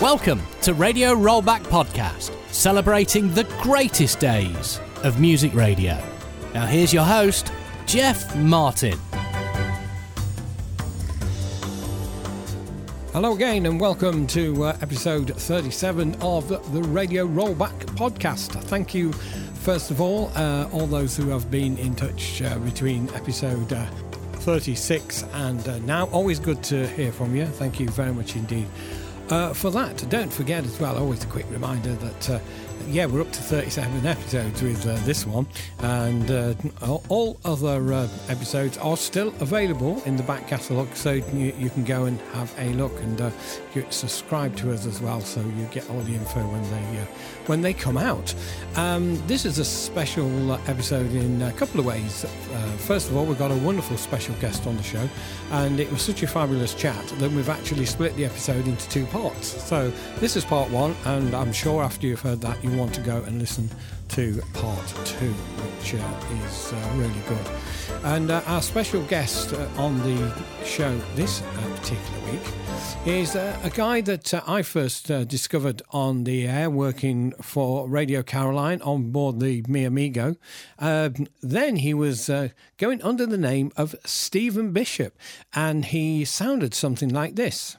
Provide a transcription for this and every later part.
Welcome to Radio Rollback Podcast, celebrating the greatest days of music radio. Now, here's your host, Jeff Martin. Hello again, and welcome to uh, episode 37 of the Radio Rollback podcast. Thank you, first of all, uh, all those who have been in touch uh, between episode uh, 36 and uh, now. Always good to hear from you. Thank you very much indeed. Uh, for that, don't forget as well, always a quick reminder that yeah, we're up to 37 episodes with uh, this one, and uh, all other uh, episodes are still available in the back catalogue, so you, you, can go and have a look and uh, subscribe to us as well, so you get all the info when they uh, when they come out. Um, this is a special episode in a couple of ways. Uh, first of all, we've got a wonderful special guest on the show, and it was such a fabulous chat that we've actually split the episode into two parts. So this is part one, and I'm sure after you've heard that, you want to go and listen to part two, which uh, is uh, really good. And uh, our special guest uh, on the show this uh, particular week is uh, a guy that I first discovered on the air working for Radio Caroline on board the Mi Amigo. Um, then he was going under the name of Stephen Bishop, and he sounded something like this.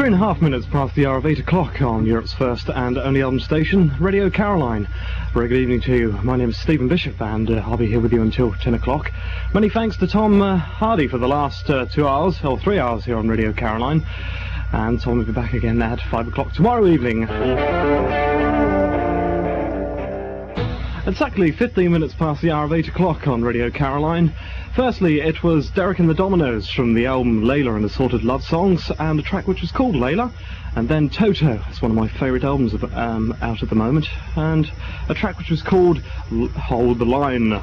Three and a half minutes past the hour of 8 o'clock on Europe's first and only album station, Radio Caroline. Very good evening to you. My name is Stephen Bishop and uh, I'll be here with you until 10 o'clock. Many thanks to Tom uh, Hardy for the last uh, two hours, or three hours here on Radio Caroline. And Tom will be back again at 5 o'clock tomorrow evening. Exactly 15 minutes past the hour of 8 o'clock on Radio Caroline. Firstly, it was Derek and the Dominos from the album Layla and Assorted Love Songs, and a track which was called Layla. And then Toto, it's one of my favourite albums of, um, out at the moment, and a track which was called L- Hold the Line.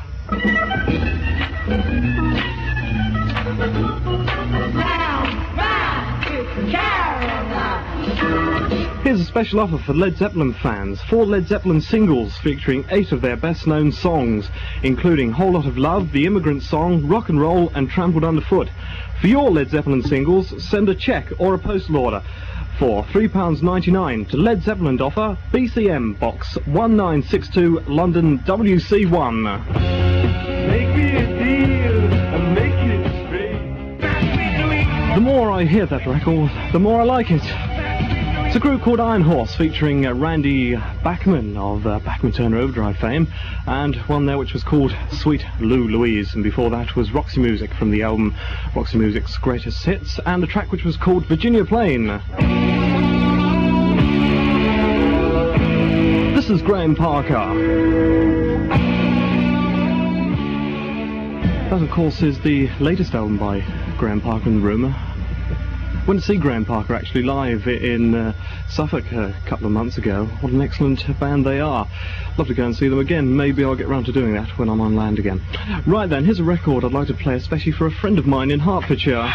Here's a special offer for Led Zeppelin fans. Four Led Zeppelin singles featuring eight of their best known songs, including Whole Lotta Love, The Immigrant Song, Rock and Roll, and Trampled Underfoot. For your Led Zeppelin singles, send a check or a postal order for £3.99 to Led Zeppelin offer, BCM Box 1962, London WC1. The more I hear that record, the more I like it. It's a group called Iron Horse featuring uh, Randy Bachman of uh, Bachman Turner Overdrive fame and one there which was called Sweet Lui-Louise and before that was Roxy Music from the album Roxy Music's Greatest Hits and a track which was called Virginia Plain. This is Graham Parker. That of course is the latest album by Graham Parker and the Rumour Went to see Graham Parker actually live in uh, Suffolk a couple of months ago. What an excellent band they are. Love to go and see them again. Maybe I'll get round to doing that when I'm on land again. Right then, here's a record I'd like to play especially for a friend of mine in Hertfordshire.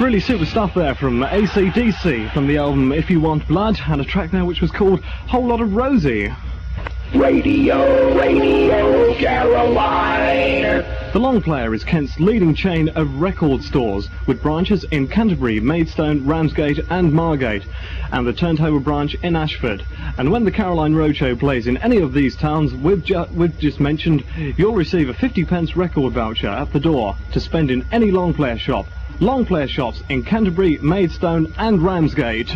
Really super stuff there from ACDC from the album If You Want Blood and a track there which was called Whole Lotta Rosie. Radio, Radio Caroline. The Long Player is Kent's leading chain of record stores with branches in Canterbury, Maidstone, Ramsgate and Margate and the Turntable branch in Ashford. And when the Caroline Roadshow plays in any of these towns we've, ju we've just mentioned, you'll receive a 50 pence record voucher at the door to spend in any Long Player shop. Long Player shops in Canterbury, Maidstone and Ramsgate.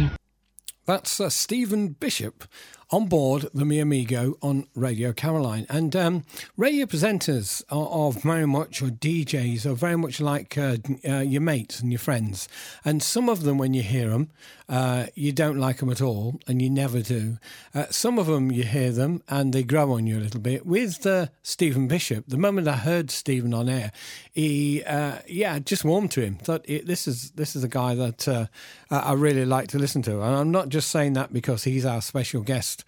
That's uh, Stephen Bishop on board the Mi Amigo on Radio Caroline. And um, radio presenters are, are, very much, or DJs, are very much like uh, uh, your mates and your friends. And some of them, when you hear them, uh, you don't like them at all, and you never do. Uh, some of them, you hear them, and they grow on you a little bit. With uh, Stephen Bishop, the moment I heard Stephen on air, he, uh, yeah, just warmed to him. Thought this is this is a guy that I really like to listen to, and I'm not just saying that because he's our special guest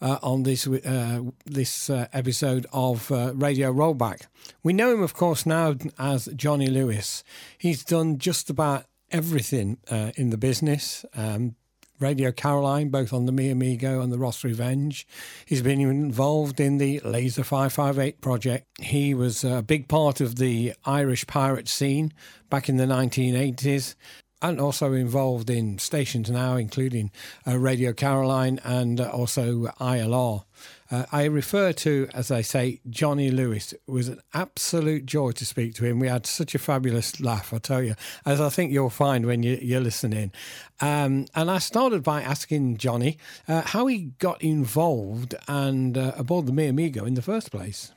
uh, on this uh, this uh, episode of uh, Radio Rollback. We know him, of course, now as Johnny Lewis. He's done just about everything uh, in the business. Um, Radio Caroline, both on the Mi Amigo and the Ross Revenge. He's been involved in the Laser 558 project. He was a big part of the Irish pirate scene back in the 1980s and also involved in stations now, including uh, Radio Caroline and uh, also ILR. Uh, I refer to, as I say, Johnny Lewis. It was an absolute joy to speak to him. We had such a fabulous laugh, I tell you, as I think you'll find when you, are listening. Um, and I started by asking Johnny uh, how he got involved and uh, aboard the Mi Amigo in the first place.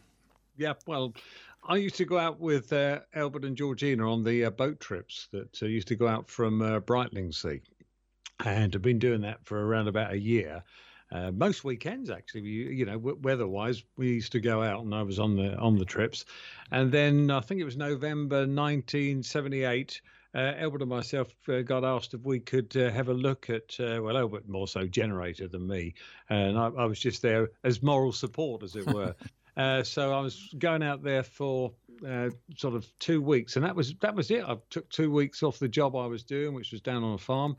Yeah, well, I used to go out with uh, Albert and Georgina on the uh, boat trips that uh, used to go out from uh, Brightlingsea, and I've been doing that for around about a year. Uh, most weekends, actually, you, you know, weather-wise, we used to go out, and I was on the on the trips. And then I think it was November 1978. Uh, Albert and myself uh, got asked if we could uh, have a look at, uh, well, Albert more so generator than me, and I, I was just there as moral support, as it were. Uh, so I was going out there for uh, sort of two weeks, and that was that was it. I took two weeks off the job I was doing, which was down on a farm,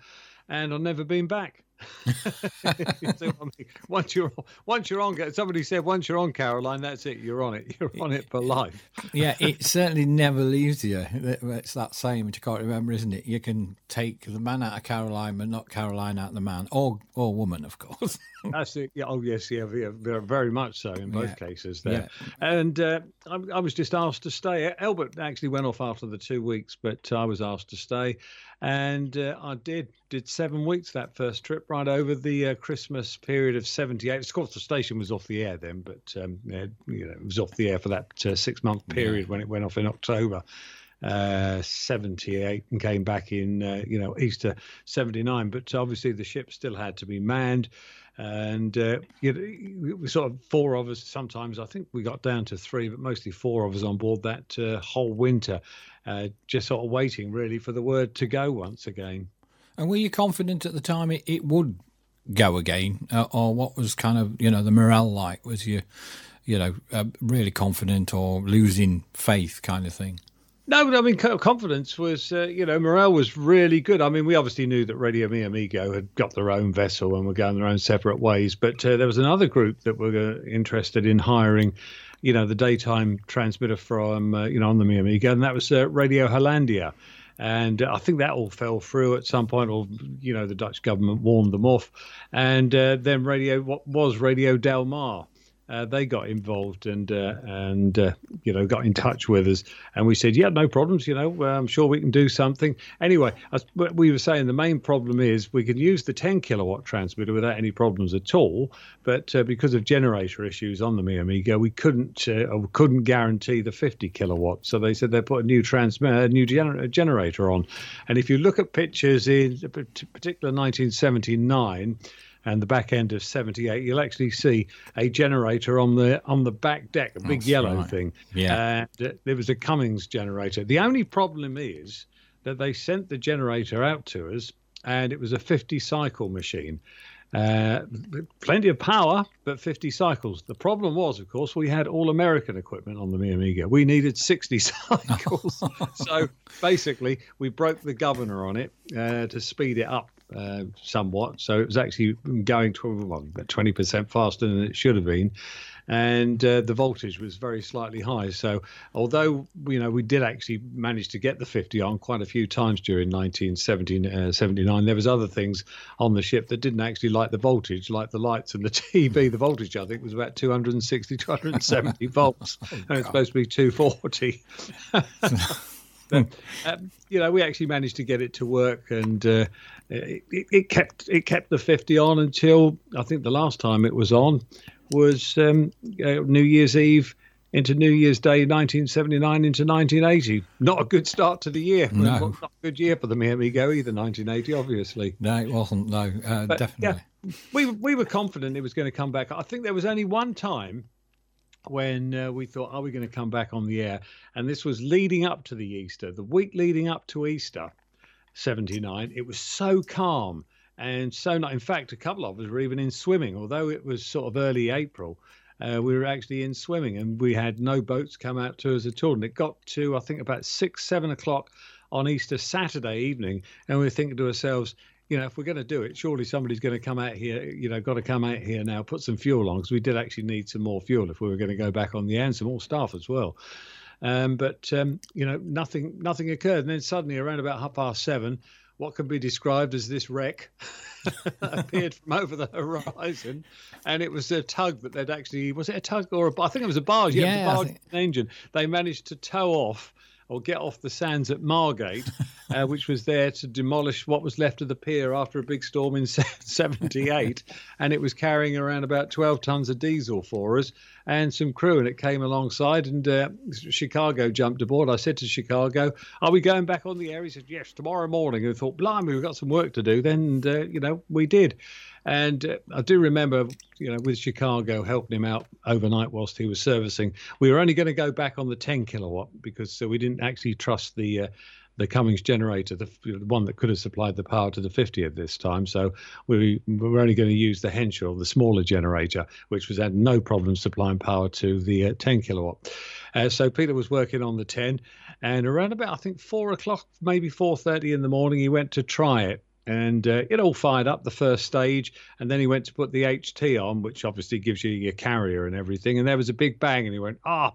and I've never been back. so, I mean, once you're once you're on, somebody said once you're on Caroline, that's it. You're on it. You're on it for life. yeah, it certainly never leaves you. It's that saying which you can't remember, isn't it? You can take the man out of Caroline, but not Caroline out of the man, or or woman, of course. that's it. Yeah. Oh yes. Yeah. yeah very much so in both yeah. cases there. Yeah. And uh, I, I, was just asked to stay. Albert actually went off after the two weeks, but I was asked to stay, and uh, I did did seven weeks that first trip right over the uh, Christmas period of '78. Of course, the station was off the air then, but um, you know, it was off the air for that uh, six month period yeah. when it went off in October. Uh, 78 and came back in, uh, you know, Easter 79. But obviously the ship still had to be manned. And uh, you know, we sort of four of us. Sometimes I think we got down to three, but mostly four of us on board that uh, whole winter, uh, just sort of waiting really for the word to go once again. And were you confident at the time it, it would go again, uh, or what was kind of you know the morale like? Was you, you know, uh, really confident or losing faith kind of thing? No, I mean confidence was, uh, you know, morale was really good. I mean, we obviously knew that Radio Mi Amigo had got their own vessel and were going their own separate ways, but uh, there was another group that were uh, interested in hiring, you know, the daytime transmitter from, uh, you know, on the Mi Amigo, and that was uh, Radio Hollandia and I think that all fell through at some point, or you know, the Dutch government warned them off, and uh, then radio what was Radio Del Mar. Uh, they got involved and uh, and uh, you know got in touch with us, and we said, yeah, no problems. You know, I'm sure we can do something. Anyway, as we were saying, the main problem is we can use the 10 kilowatt transmitter without any problems at all, but uh, because of generator issues on the Mi Amigo, we couldn't uh, couldn't guarantee the 50 kilowatt. So they said they put a new transmitter, a new gener- generator on, and if you look at pictures in particular 1979 and the back end of 78 you'll actually see a generator on the on the back deck a big That's yellow right. thing yeah and uh, there was a cummins generator the only problem is that they sent the generator out to us and it was a 50 cycle machine uh, plenty of power, but 50 cycles. The problem was, of course, we had all American equipment on the Mi Amigo. We needed 60 cycles. so basically, we broke the governor on it uh, to speed it up uh, somewhat. So it was actually going to well, about 20% faster than it should have been. And uh, the voltage was very slightly high. So, although you know we did actually manage to get the 50 on quite a few times during 1979, uh, there was other things on the ship that didn't actually like the voltage, like the lights and the TV. The voltage, I think, was about 260, 270 volts, oh, and it's supposed to be 240. but um, you know, we actually managed to get it to work, and uh, it, it, kept it kept the 50 on until I think the last time it was on was um, uh, New Year's Eve into New Year's Day 1979 into 1980. Not a good start to the year. No. Not a good year for the Mi Amigo either, 1980, obviously. No, it wasn't. No, uh, definitely. Yeah, we, we were confident it was going to come back. I think there was only one time when uh, we thought, are we going to come back on the air? And this was leading up to the Easter, the week leading up to Easter, 79. It was so calm and so not. In fact, a couple of us were even in swimming, although it was sort of early April. Uh, we were actually in swimming and we had no boats come out to us at all. And it got to, I think, about six, seven o'clock on Easter Saturday evening. And we were thinking to ourselves, you know, if we're going to do it, surely somebody's going to come out here, you know, got to come out here now, put some fuel on, because we did actually need some more fuel if we were going to go back on the air and some more staff as well. Um, but um, you know, nothing, nothing occurred. And then suddenly, around about half past seven, what can be described as this wreck appeared from over the horizon, and it was a tug that they'd actually was it a tug or a, I think it was a barge, yeah, Yeah, a barge think- engine. They managed to tow off or get off the sands at Margate, uh, which was there to demolish what was left of the pier after a big storm in '78, and it was carrying around about 12 tons of diesel for us and some crew, and it came alongside, and uh, Chicago jumped aboard. I said to Chicago, "Are we going back on the air?" He said, "Yes, tomorrow morning." And I thought, "Blimey, we've got some work to do." Then, and, uh, you know, we did. And uh, I do remember, you know, with Chicago helping him out overnight whilst he was servicing, we were only going to go back on the 10 kilowatt because so we didn't actually trust the uh, the Cummins generator, the, the one that could have supplied the power to the 50 at this time. So we, we were only going to use the Henschel, the smaller generator, which was had no problem supplying power to the uh, 10 kilowatt. Uh, so Peter was working on the 10, and around about I think four o'clock, maybe 4:30 in the morning, he went to try it and uh, it all fired up the first stage and then he went to put the ht on which obviously gives you your carrier and everything and there was a big bang and he went ah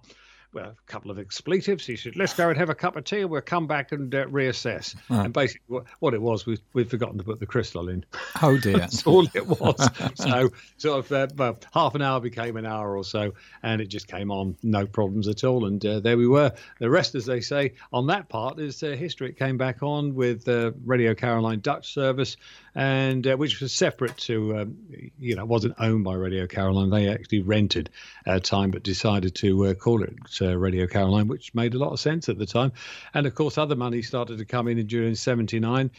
well, a couple of expletives. He said, "Let's go and have a cup of tea, and we'll come back and uh, reassess." And basically, what, what it was, we we'd forgotten to put the crystal in. Oh dear. That's all it was. so, sort of, uh, well, half an hour became an hour or so, and it just came on, no problems at all. And uh, there we were. The rest, as they say, on that part is uh, history. It came back on with uh, Radio Caroline Dutch service, and uh, which was separate to, um, you know, wasn't owned by Radio Caroline. They actually rented uh, time, but decided to uh, call it uh, Radio Caroline, which made a lot of sense at the time. And of course, other money started to come in during '79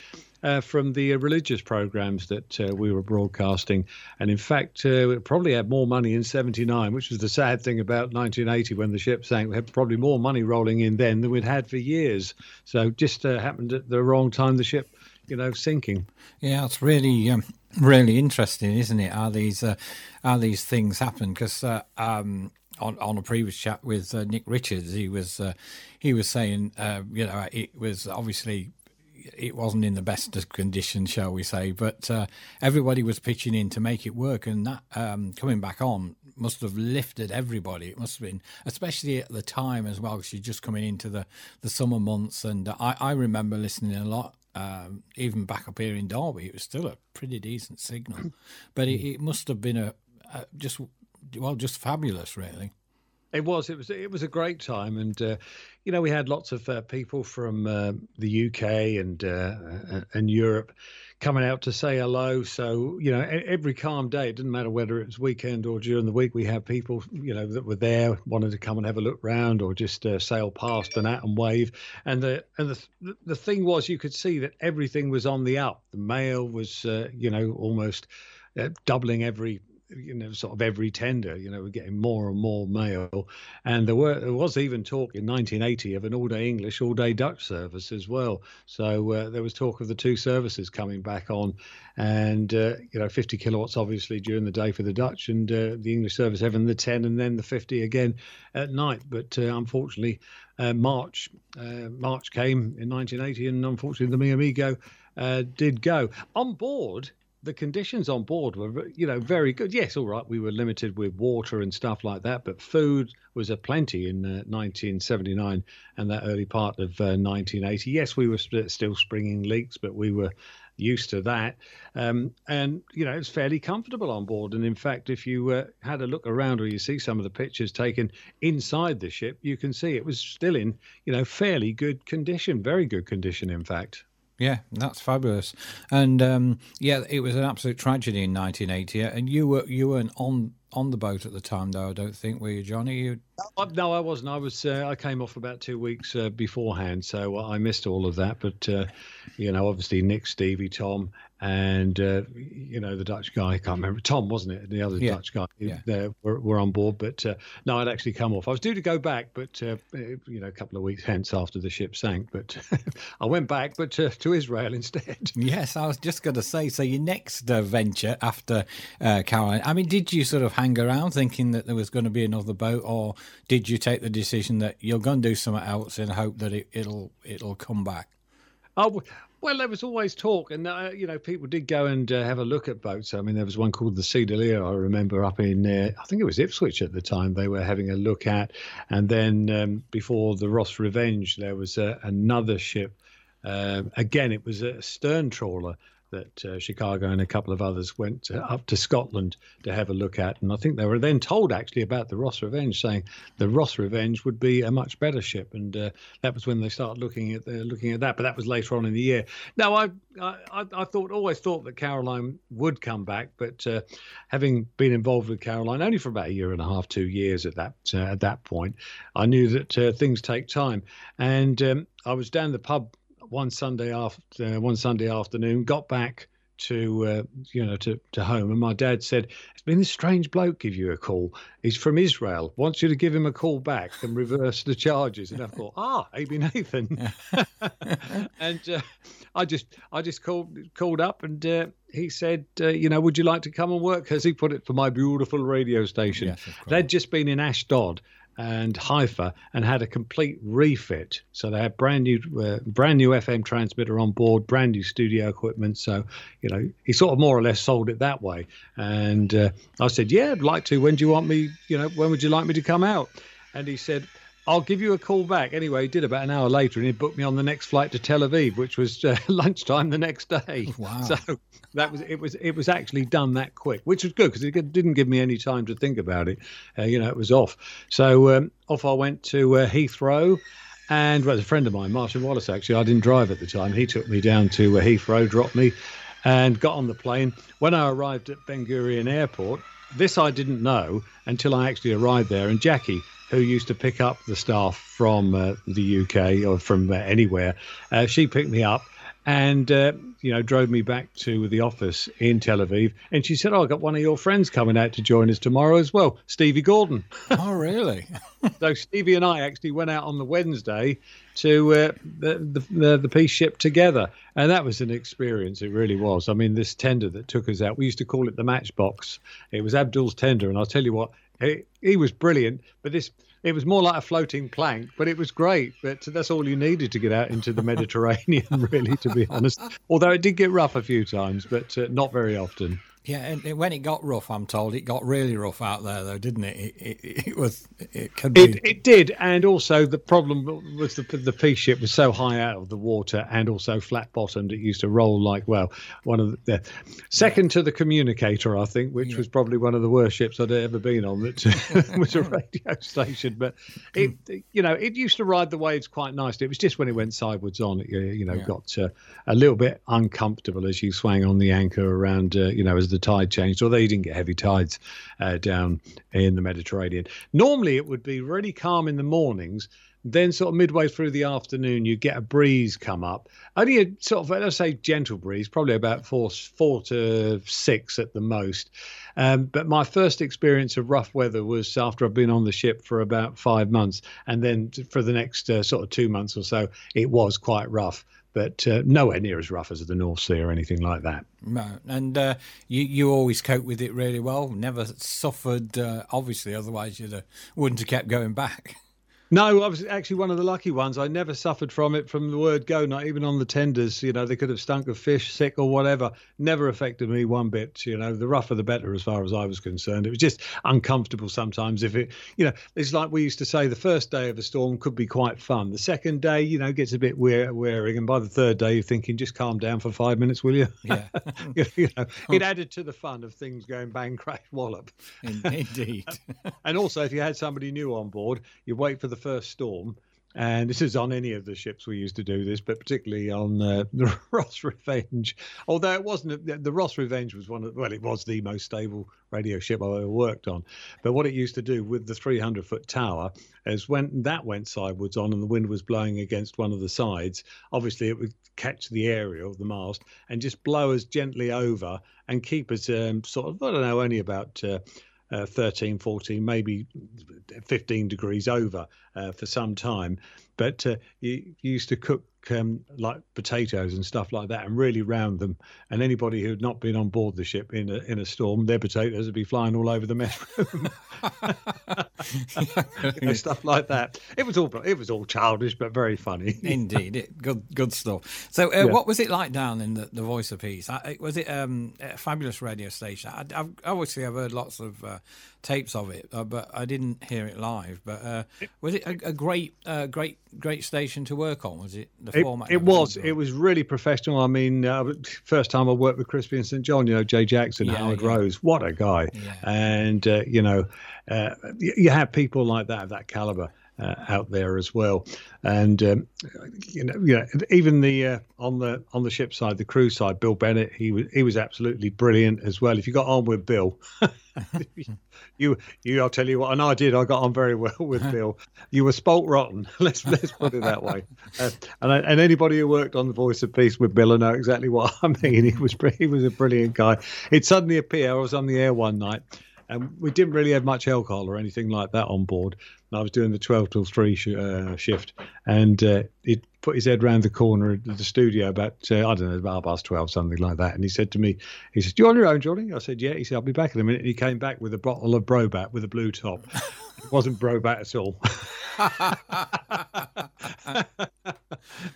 uh, from the uh, religious programs that uh, we were broadcasting. And in fact, uh, we probably had more money in 79, which was the sad thing about 1980 when the ship sank. We had probably more money rolling in then than we'd had for years. So just uh, happened at the wrong time, the ship, you know, sinking. Yeah, it's really, um, really interesting, isn't it? How these, uh, how these things happen? Because uh, um, on on a previous chat with uh, Nick Richards, he was uh, he was saying, uh, you know, it was obviously it wasn't in the best of conditions, shall we say, but uh, everybody was pitching in to make it work, and that um, coming back on must have lifted everybody. It must have been, especially at the time as well, because you're just coming into the, the summer months, and I, I remember listening a lot. Um, even back up here in Derby, it was still a pretty decent signal, but it, it must have been a, a just well, just fabulous, really. It was. It was. It was a great time, and uh, you know we had lots of uh, people from uh, the UK and uh, and Europe coming out to say hello. So you know every calm day, it didn't matter whether it was weekend or during the week, we had people you know that were there wanted to come and have a look round or just uh, sail past and out and wave. And the and the the thing was, you could see that everything was on the up. The mail was uh, you know almost doubling every you know, sort of every tender. You know, we're getting more and more mail, and there were there was even talk in 1980 of an all-day English, all-day Dutch service as well. So uh, there was talk of the two services coming back on, and uh, you know, 50 kilowatts obviously during the day for the Dutch, and uh, the English service having the 10, and then the 50 again at night. But uh, unfortunately, uh, March uh, March came in 1980, and unfortunately, the Mi Amigo did go on board the conditions on board were, you know, very good. Yes, all right, we were limited with water and stuff like that, but food was a plenty in uh, 1979 and that early part of uh, 1980. Yes, we were still springing leaks, but we were used to that. Um, and, you know, it's fairly comfortable on board. And in fact, if you uh, had a look around or you see some of the pictures taken inside the ship, you can see it was still in, you know, fairly good condition, very good condition, in fact. Yeah, that's fabulous. And um, yeah, it was an absolute tragedy in 1980. And you were you weren't on on the boat at the time, though. I don't think were you, Johnny? You No, I wasn't. I was. Uh, I came off about two weeks uh, beforehand, so I missed all of that. But uh, you know, obviously Nick, Stevie, Tom, and uh, you know the Dutch guy. I can't remember Tom, wasn't it? The other Yeah. Dutch guy. Yeah. They were, were on board, but uh, no, I'd actually come off. I was due to go back, but uh, you know, a couple of weeks hence after the ship sank. But I went back, but uh, to Israel instead. Yes, I was just going to say. So your next uh, venture after uh, Caroline, I mean, did you sort of hang around thinking that there was going to be another boat, or did you take the decision that you're going to do something else and hope that it, it'll it'll come back? Oh well, there was always talk, and uh, you know, people did go and uh, have a look at boats. I mean, there was one called the Delia. I remember up in, uh, I think it was Ipswich at the time. They were having a look at, and then um, before the Ross Revenge, there was uh, another ship Um, again, it was a stern trawler that uh, Chicago and a couple of others went uh, up to Scotland to have a look at. And I think they were then told actually about the Ross Revenge, saying the Ross Revenge would be a much better ship. And uh, that was when they started looking at looking at that. But that was later on in the year. Now I I, I thought always thought that Caroline would come back, but uh, having been involved with Caroline only for about a year and a half, two years at that uh, at that point, I knew that uh, things take time. And um, I was down the pub one Sunday after uh, one Sunday afternoon, got back to uh, you know to, to home and my dad said it's been this strange bloke give you a call. He's from israel. Wants you to give him a call back and reverse the charges. And i thought ah Abie Nathan. And uh, i just i just called called up and uh, he said uh, you know would you like to come and work? As he put it for my beautiful radio station. Yes, they'd just been in ashdod and Haifa and had a complete refit. So they had brand new, uh, brand new FM transmitter on board, brand new studio equipment. So you know, he sort of more or less sold it that way. And uh, I said, "Yeah, I'd like to. When do you want me? You know, when would you like me to come out?" And he said. I'll give you a call back. Anyway, he did about an hour later, and he booked me on the next flight to Tel Aviv, which was uh, lunchtime the next day. Wow. So that was it. Was it was actually done that quick, which was good because it didn't give me any time to think about it. Uh, you know, it was off. So um, off I went to uh, Heathrow, and well, a friend of mine, Martin Wallace. Actually, I didn't drive at the time. He took me down to uh, Heathrow, dropped me, and got on the plane. When I arrived at Ben Gurion Airport, this I didn't know until I actually arrived there. And Jackie, who used to pick up the staff from uh, the UK or from uh, anywhere, uh, she picked me up and uh, you know drove me back to the office in Tel Aviv. And she said, "Oh, I got one of your friends coming out to join us tomorrow as well, Stevie Gordon." oh, really? so Stevie and I actually went out on the Wednesday to uh, the, the the peace ship together, and that was an experience. It really was. I mean, this tender that took us out, we used to call it the Matchbox. It was Abdul's tender, and I'll tell you what, he, he was brilliant. But this. It was more like a floating plank, but it was great. But that's all you needed to get out into the Mediterranean, really, to be honest. Although it did get rough a few times, but uh, not very often. Yeah, and and when it got rough, I'm told it got really rough out there, though, didn't it? It, it, it was. It could be. It, it did, and also the problem was the the peace ship was so high out of the water, and also flat bottomed. It used to roll like well, one of the, the second to the communicator, I think, which was probably one of the worst ships I'd ever been on. That was a radio station, but it you know it used to ride the waves quite nicely. It was just when it went sideways on, it you, you know Yeah. got uh, a little bit uncomfortable as you swang on the anchor around, uh, you know, as the tide changed. Although you didn't get heavy tides uh, down in the Mediterranean. Normally, it would be really calm in the mornings. Then, sort of midway through the afternoon, you get a breeze come up. Only a sort of, let's say, gentle breeze, probably about four, four to six at the most. Um, but my first experience of rough weather was after I've been on the ship for about five months, and then for the next uh, sort of two months or so, it was quite rough, but uh, nowhere near as rough as the North Sea or anything like that. No, and uh, you you always cope with it really well. Never suffered, uh, obviously. Otherwise, you wouldn't have kept going back. No, I was actually one of the lucky ones. I never suffered from it from the word go, not even on the tenders. You know, they could have stunk of fish, sick or whatever. Never affected me one bit. You know, the rougher the better as far as I was concerned. It was just uncomfortable sometimes. If it, you know, it's like we used to say the first day of a storm could be quite fun. The second day, you know, gets a bit wear- wearing. And by the third day, you're thinking, just calm down for five minutes, will you? Yeah. you know, oh. it added to the fun of things going bang, crash, wallop. Indeed. And also, if you had somebody new on board, you wait for the first storm. And this is on any of the ships we used to do this, but particularly on uh, the Ross Revenge. Although it wasn't, the- the Ross Revenge was one of, well, it was the most stable radio ship I've ever worked on. But what it used to do with the 300 foot tower is when that went sideways on and the wind was blowing against one of the sides, obviously it would catch the aerial, the mast, and just blow us gently over and keep us um, sort of, I don't know, only about. Uh, uh, 13, 14, maybe 15 degrees over uh, for some time. But uh, you, you used to cook um, like potatoes and stuff like that and really round them. And anybody who had not been on board the ship in a, in a storm, their potatoes would be flying all over the mess room. You know, stuff like that. It was all it was all childish, but very funny. Indeed, it, good good stuff. So, uh, Yeah. what was it like down in the, the Voice of Peace? I, was it um, a fabulous radio station? I, I've, obviously, I've heard lots of uh, tapes of it, uh, but I didn't hear it live. But uh, was it a, a great, uh, great, great station to work on? Was it the it, format? It was. It was really professional. I mean, uh, first time I worked with Crispin St John, you know, Jay Jackson, Yeah, Howard yeah. Rose, what a guy! And uh, you know, uh, you, you have people like that of that caliber. Uh, out there as well, and um, you know, you know, even the uh, on the on the ship side, the crew side, Bill Bennett, he was he was absolutely brilliant as well. If you got on with Bill, you you I'll tell you what, and I did. I got on very well with Bill. You were spolt rotten. Let's let's put it that way. Uh, and I, and anybody who worked on the Voice of Peace with Bill will know exactly what I mean. He was he was a brilliant guy. It suddenly appeared. I was on the air one night. And we didn't really have much alcohol or anything like that on board. And I was doing the 12 till 3 sh- uh, shift. And uh, he put his head round the corner of the studio about, uh, I don't know, about past 12, something like that. And he said to me, he said, You on your own, Johnny? I said, Yeah. He said, I'll be back in a minute. And he came back with a bottle of Brobat with a blue top. it wasn't Brobat at all.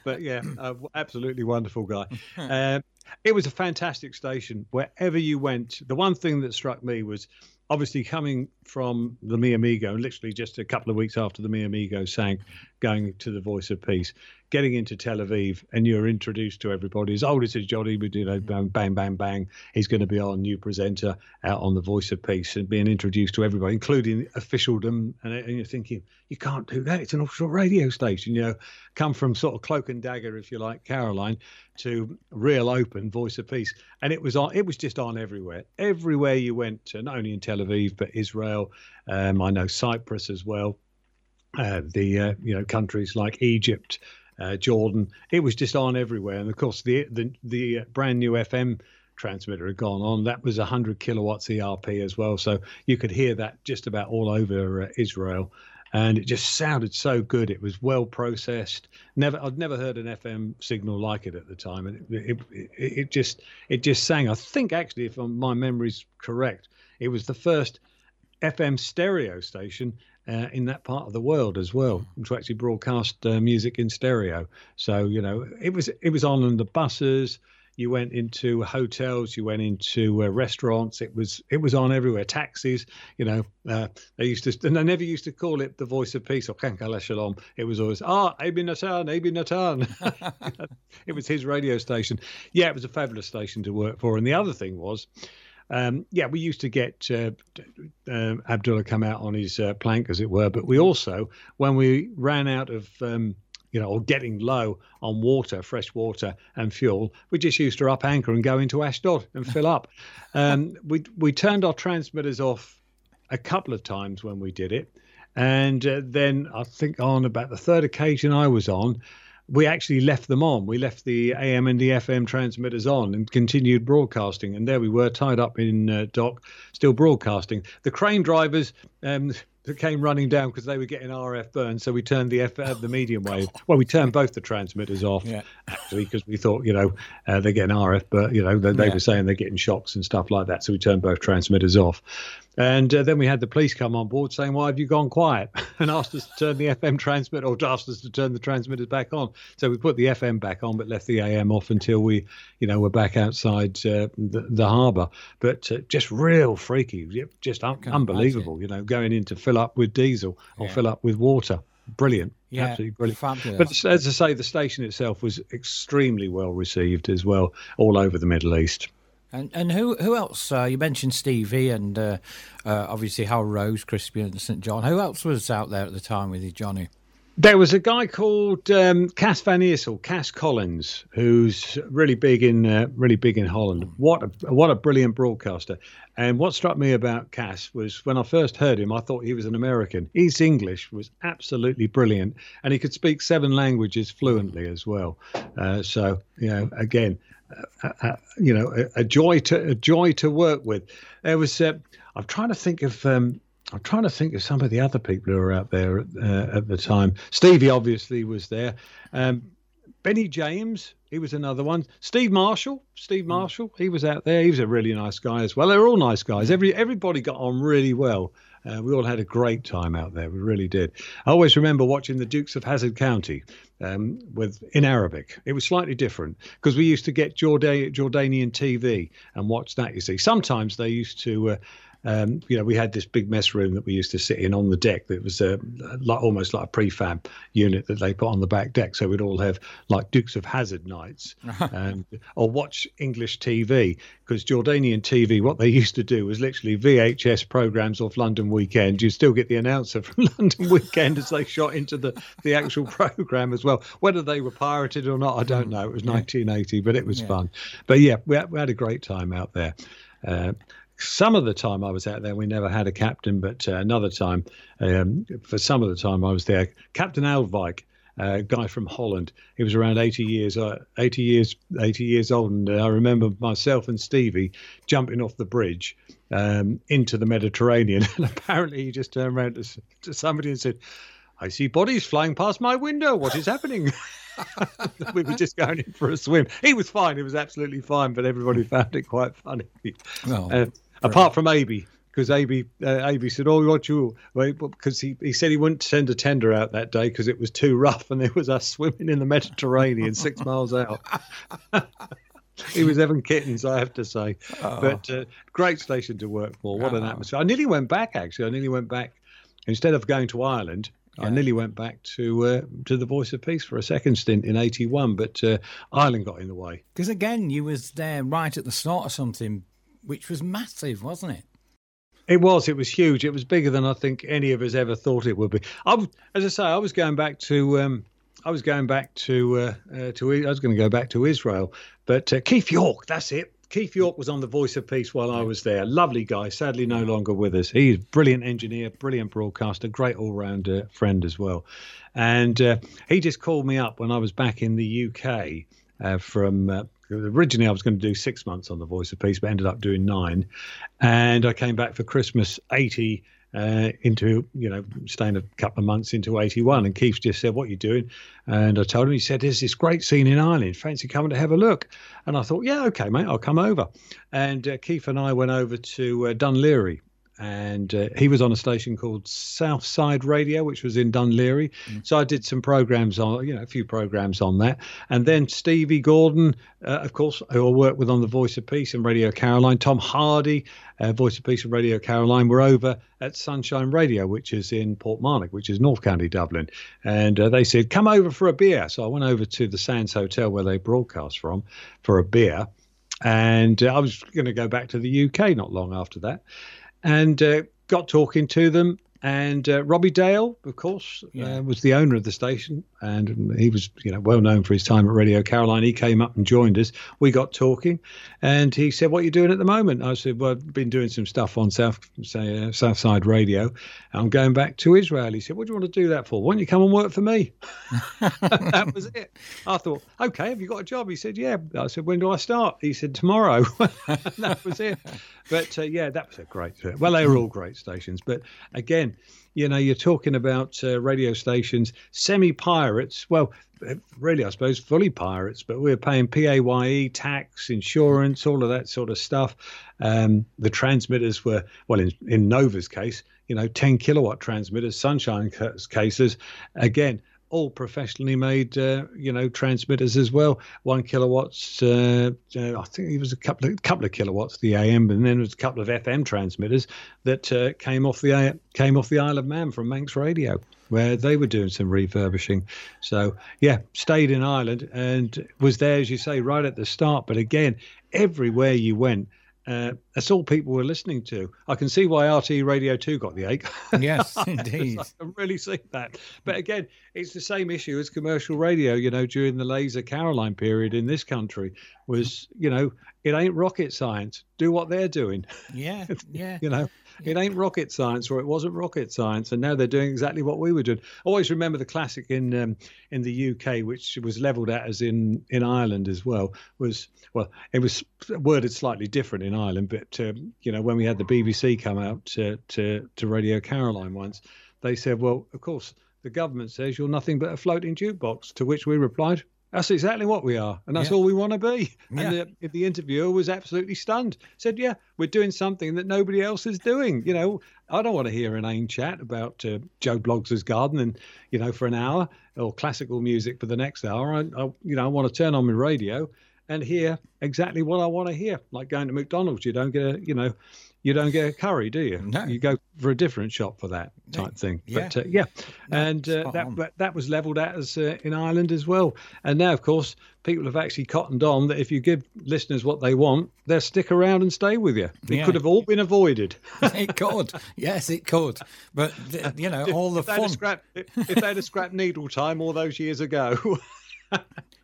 but yeah, uh, absolutely wonderful guy. Um, it was a fantastic station. Wherever you went, the one thing that struck me was obviously coming from the Mi Amigo, literally just a couple of weeks after the Mi Amigo sang, going to the Voice of Peace, getting into Tel Aviv, and you're introduced to everybody. As old as Johnny, we you know, bang, bang, bang, bang. He's going to be our new presenter out on the Voice of Peace and being introduced to everybody, including officialdom. And, uh, and you're thinking, you can't do that. It's an offshore radio station. You know, come from sort of cloak and dagger, if you like, Caroline, to real open Voice of Peace, and it was on. It was just on everywhere. Everywhere you went, to, not only in Tel Aviv but Israel. Um, I know Cyprus as well. Uh, the uh, you know countries like Egypt, uh, Jordan. It was just on everywhere, and of course the the the uh, brand new FM transmitter had gone on. That was 100 kilowatts ERP as well, so you could hear that just about all over uh, Israel. And it just sounded so good. It was well processed. Never, I'd never heard an FM signal like it at the time, and it, it, it just, it just sang. I think actually, if my memory's correct, it was the first FM stereo station uh, in that part of the world as well to actually broadcast uh, music in stereo. So you know, it was it was on on the buses. You went into hotels, you went into uh, restaurants. It was it was on everywhere. Taxis, you know, uh, they used to, and they never used to call it the Voice of Peace or Kol HaShalom. It was always ah, Abie Nathan, Abie Nathan. it was his radio station. Yeah, it was a fabulous station to work for. And the other thing was, um, yeah, we used to get uh, uh, Abdullah come out on his uh, plank, as it were. But we also, when we ran out of, um, you know, or getting low on water, fresh water and fuel, we just used to up anchor and go into Ashdod and fill up. Um, we we turned our transmitters off a couple of times when we did it, and uh, then I think on about the third occasion I was on we actually left them on. We left the AM and the FM transmitters on and continued broadcasting. And there we were, tied up in uh, dock, still broadcasting. The crane drivers um, came running down because they were getting RF burn. So we turned the F, uh, the medium wave. Well, we turned both the transmitters off Yeah. actually because we thought, you know, uh, they're getting RF, but you know, they, they Yeah. were saying they're getting shocks and stuff like that. So we turned both transmitters off. And uh, then we had the police come on board saying, Why have you gone quiet? and asked us to turn the FM transmitter or asked us to turn the transmitters back on. So we put the FM back on, but left the AM off until we, you know, were back outside uh, the, the harbour. But uh, just real freaky, just un- unbelievable, you know, going in to fill up with diesel or Yeah. fill up with water. Brilliant. Yeah, Absolutely brilliant. fabulous. But as I say, the station itself was extremely well received as well, all over the Middle East. And and who who else? Uh, you mentioned Stevie and uh, uh, obviously Hal Rose, Crispin St John. Who else was out there at the time with you, Johnny? There was a guy called um, Cass Van Iersel, Cass Collins, who's really big in uh, really big in Holland. What a, what a brilliant broadcaster! And what struck me about Cass was when I first heard him, I thought he was an American. His English was absolutely brilliant, and he could speak seven languages fluently as well. Uh, so you know, again, uh, you know, a, a joy to a joy to work with. There was. Uh, I'm trying to think of. Um, I'm trying to think of some of the other people who were out there uh, at the time. Stevie obviously was there. Um, Benny James, he was another one. Steve Marshall, Steve Marshall, he was out there. He was a really nice guy as well. They were all nice guys. Every everybody got on really well. Uh, we all had a great time out there. We really did. I always remember watching the Dukes of Hazzard County um, with in Arabic. It was slightly different because we used to get Jorda- Jordanian TV and watch that. You see, sometimes they used to. Uh, um, you know, we had this big mess room that we used to sit in on the deck that was uh, like almost like a prefab unit that they put on the back deck. So we'd all have like Dukes of Hazzard nights um, or watch English TV because Jordanian TV, what they used to do was literally VHS programs off London Weekend. You still get the announcer from London Weekend as they shot into the, the actual program as well. Whether they were pirated or not, I don't know. It was 1980, but it was Yeah. fun. But yeah, we had, we had a great time out there. Uh, some of the time I was out there, we never had a captain, but uh, another time, um, for some of the time I was there, Captain Alvike, a guy from Holland. He was around 80 years, uh, 80 years, 80 years old, and uh, I remember myself and Stevie jumping off the bridge um, into the Mediterranean, and apparently he just turned around to, to somebody and said, "I see bodies flying past my window. What is happening?" we were just going in for a swim. He was fine. He was absolutely fine, but everybody found it quite funny. Well, Uh, apart from Abie, because Abie, uh, Abie said, "Oh, what you?" Because he, he said he wouldn't send a tender out that day because it was too rough, and there was us swimming in the Mediterranean six miles out. he was having Kittens, I have to say. But uh, great station to work for. What an Oh. atmosphere! I nearly went back. Actually, I nearly went back instead of going to Ireland. I nearly went back to uh, to the Voice of Peace for a second stint in '81, but uh, Ireland got in the way. because again, you was there right at the start of something which was massive, wasn't it? It was. It was huge. It was bigger than I think any of us ever thought it would be. I, as I say, I was going back to. Um, I was going back to. Uh, uh, to. I was going to go back to Israel, but uh, Keith York. That's it. Keith York was on the Voice of Peace while I was there. Lovely guy. Sadly, no longer with us. He's a brilliant engineer, brilliant broadcaster, great all-round uh, friend as well. And uh, he just called me up when I was back in the UK uh, from. Uh, originally, I was going to do six months on the Voice of Peace, but ended up doing nine. And I came back for Christmas '80 uh, into you know staying a couple of months into 81 and keith just said what are you doing? And i told him he said there's this great scene in ireland. Fancy coming to have a look. And i thought yeah okay mate i'll come over. And uh, keith and i went over to uh, Dún Laoghaire and uh, he was on a station called Southside Radio, which was in Dún Laoghaire. So I did some programs on, you know, a few programs on that. And then Stevie Gordon, uh, of course, who I worked with on the Voice of Peace and Radio Caroline, Tom Hardy, uh, Voice of Peace and Radio Caroline, were over at Sunshine Radio, which is in Portmarnock, which is North County Dublin. And uh, they said, come over for a beer. So I went over to the Sands Hotel where they broadcast from for a beer. And uh, I was going to go back to the UK not long after that and uh, got talking to them. And uh, Robbie Dale, of course, Yeah. uh, was the owner of the station, and he was, you know, well known for his time at Radio Caroline. He came up and joined us. We got talking, and he said, "What are you doing at the moment?" I said, "Well, I've been doing some stuff on South, say, uh, Southside Radio. I'm going back to Israel." He said, "What do you want to do that for? Why don't you come and work for me?" that was it. I thought, "Okay, have you got a job?" He said, "Yeah." I said, "When do I start?" He said, "Tomorrow." that was it. But uh, yeah, that was a great. Well, they were all great stations, but again, you know, you're talking about uh, radio stations, semi pirates. Well, really, I suppose fully pirates, but we're paying PAYE, tax, insurance, all of that sort of stuff. Um, the transmitters were, well, in, in Nova's case, you know, 10 kilowatt transmitters, Sunshine ca- cases, again, all professionally made, uh, you know, transmitters as well. One kilowatts, uh, uh, I think it was a couple of couple of kilowatts the AM, and then there was a couple of FM transmitters that uh, came off the came off the Isle of Man from Manx Radio, where they were doing some refurbishing. So yeah, stayed in Ireland and was there, as you say, right at the start. But again, everywhere you went. Uh, that's all people were listening to. I can see why RTÉ Radio 2 got the ache. Yes, indeed. I can really see that. But again, it's the same issue as commercial radio, you know, during the Laser Caroline period in this country was, you know, it ain't rocket science. Do what they're doing. Yeah, yeah. You know, it ain't rocket science or it wasn't rocket science. And now they're doing exactly what we were doing. Always remember the classic in um, in the UK, which was leveled at as in, in Ireland as well, was, well, it was worded slightly different in Ireland. But, um, you know, when we had the BBC come out to, to, to Radio Caroline once, they said, well, of course, the government says you're nothing but a floating jukebox. To which we replied, that's exactly what we are, and that's Yeah. all we want to be. Yeah. And the, the interviewer was absolutely stunned. Said, "Yeah, we're doing something that nobody else is doing. You know, I don't want to hear an inane chat about uh, Joe Bloggs' garden, and you know, for an hour, or classical music for the next hour. I, I you know, I want to turn on my radio and hear exactly what I want to hear. Like going to McDonald's, you don't get a, you know, you don't get a curry, do you? No. You go for a different shop for that type thing. Yeah. But uh, yeah, and uh, that, that was levelled at us uh, in Ireland as well. And now, of course, people have actually cottoned on that if you give listeners what they want, they'll stick around and stay with you. It Yeah. could have all been avoided. it could. Yes, it could. But you know, all the if, fun. scrapped, if they'd have scrapped needle time all those years ago.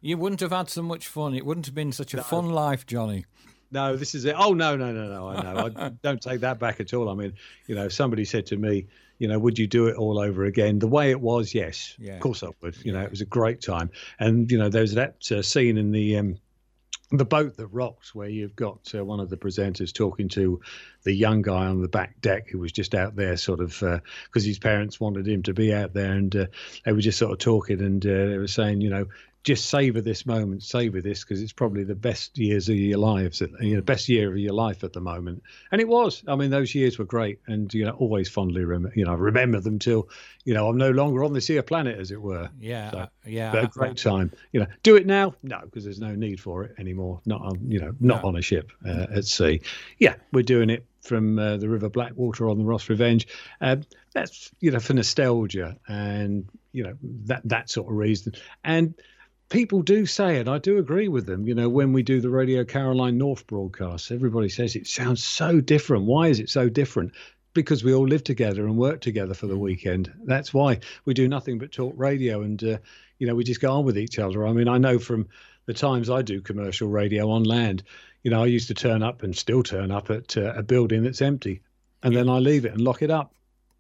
You wouldn't have had so much fun. It wouldn't have been such a fun life, Johnny. No, this is it. Oh no, no, no, no. I know. I don't take that back at all. I mean, you know, somebody said to me, you know, would you do it all over again? The way it was, yes, Yeah. of course I would. You know, it was a great time. And you know, there's that uh, scene in the um, the boat that rocks where you've got uh, one of the presenters talking to the young guy on the back deck who was just out there sort of because his parents wanted him to be out there and uh, they were just sort of talking and uh, they were saying you know just savor this moment savor this because it's probably the best years of your lives you know best year of your life at the moment and it was i mean those years were great and you know always fondly rem- you know remember them till you know i'm no longer on this here planet as it were Yeah, So, uh, yeah. but a great time. You know, do it now? No, because there's no need for it anymore. Not on, you know, not No. on a ship uh, at sea. Yeah, we're doing it from uh, the River Blackwater on the Ross Revenge. Um, that's you know for nostalgia and you know that that sort of reason. And people do say, and I do agree with them. You know, when we do the Radio Caroline North broadcasts, everybody says it sounds so different. Why is it so different? because we all live together and work together for the weekend. That's why we do nothing but talk radio, and uh, you know we just go on with each other. I mean, I know from the times I do commercial radio on land, you know, I used to turn up and still turn up at uh, a building that's empty, and then I leave it and lock it up.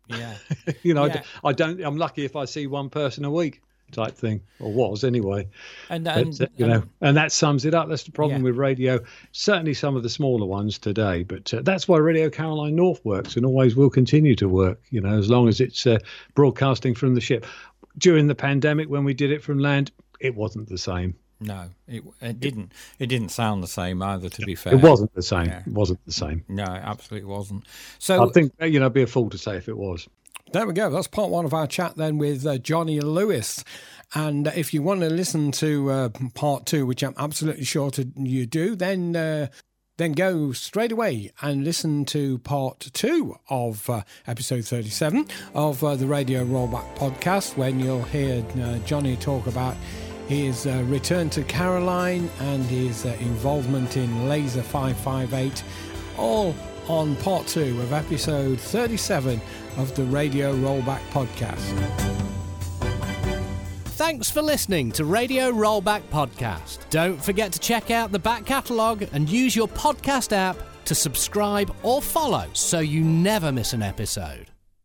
yeah. you know, I Yeah. d- I, don't. I'm lucky if I see one person a week, type thing, or was anyway. And, But, uh, you and- know, and that sums it up. That's the problem Yeah. with radio. Certainly, some of the smaller ones today, but uh, that's why Radio Caroline North works and always will continue to work. You know, as long as it's uh, broadcasting from the ship. During the pandemic, when we did it from land, it wasn't the same. no, it, it didn't. It didn't sound the same either. To be fair, It wasn't the same. Yeah. It wasn't the same. No, it absolutely wasn't. So I think you know, it'd be a fool to say if it was. There we go. That's part one of our chat then with uh, Johnny Lewis. And uh, if you want to listen to uh, part two, which I'm absolutely sure to, you do, then uh, then go straight away and listen to part two of uh, episode 37 of uh, the Radio Rollback podcast, when you'll hear uh, Johnny talk about his return to Caroline and his involvement in Laser 558, all on part two of episode 37 of the Radio Rollback podcast. Thanks for listening to Radio Rollback Podcast. Don't forget to check out the back catalogue and use your podcast app to subscribe or follow so you never miss an episode.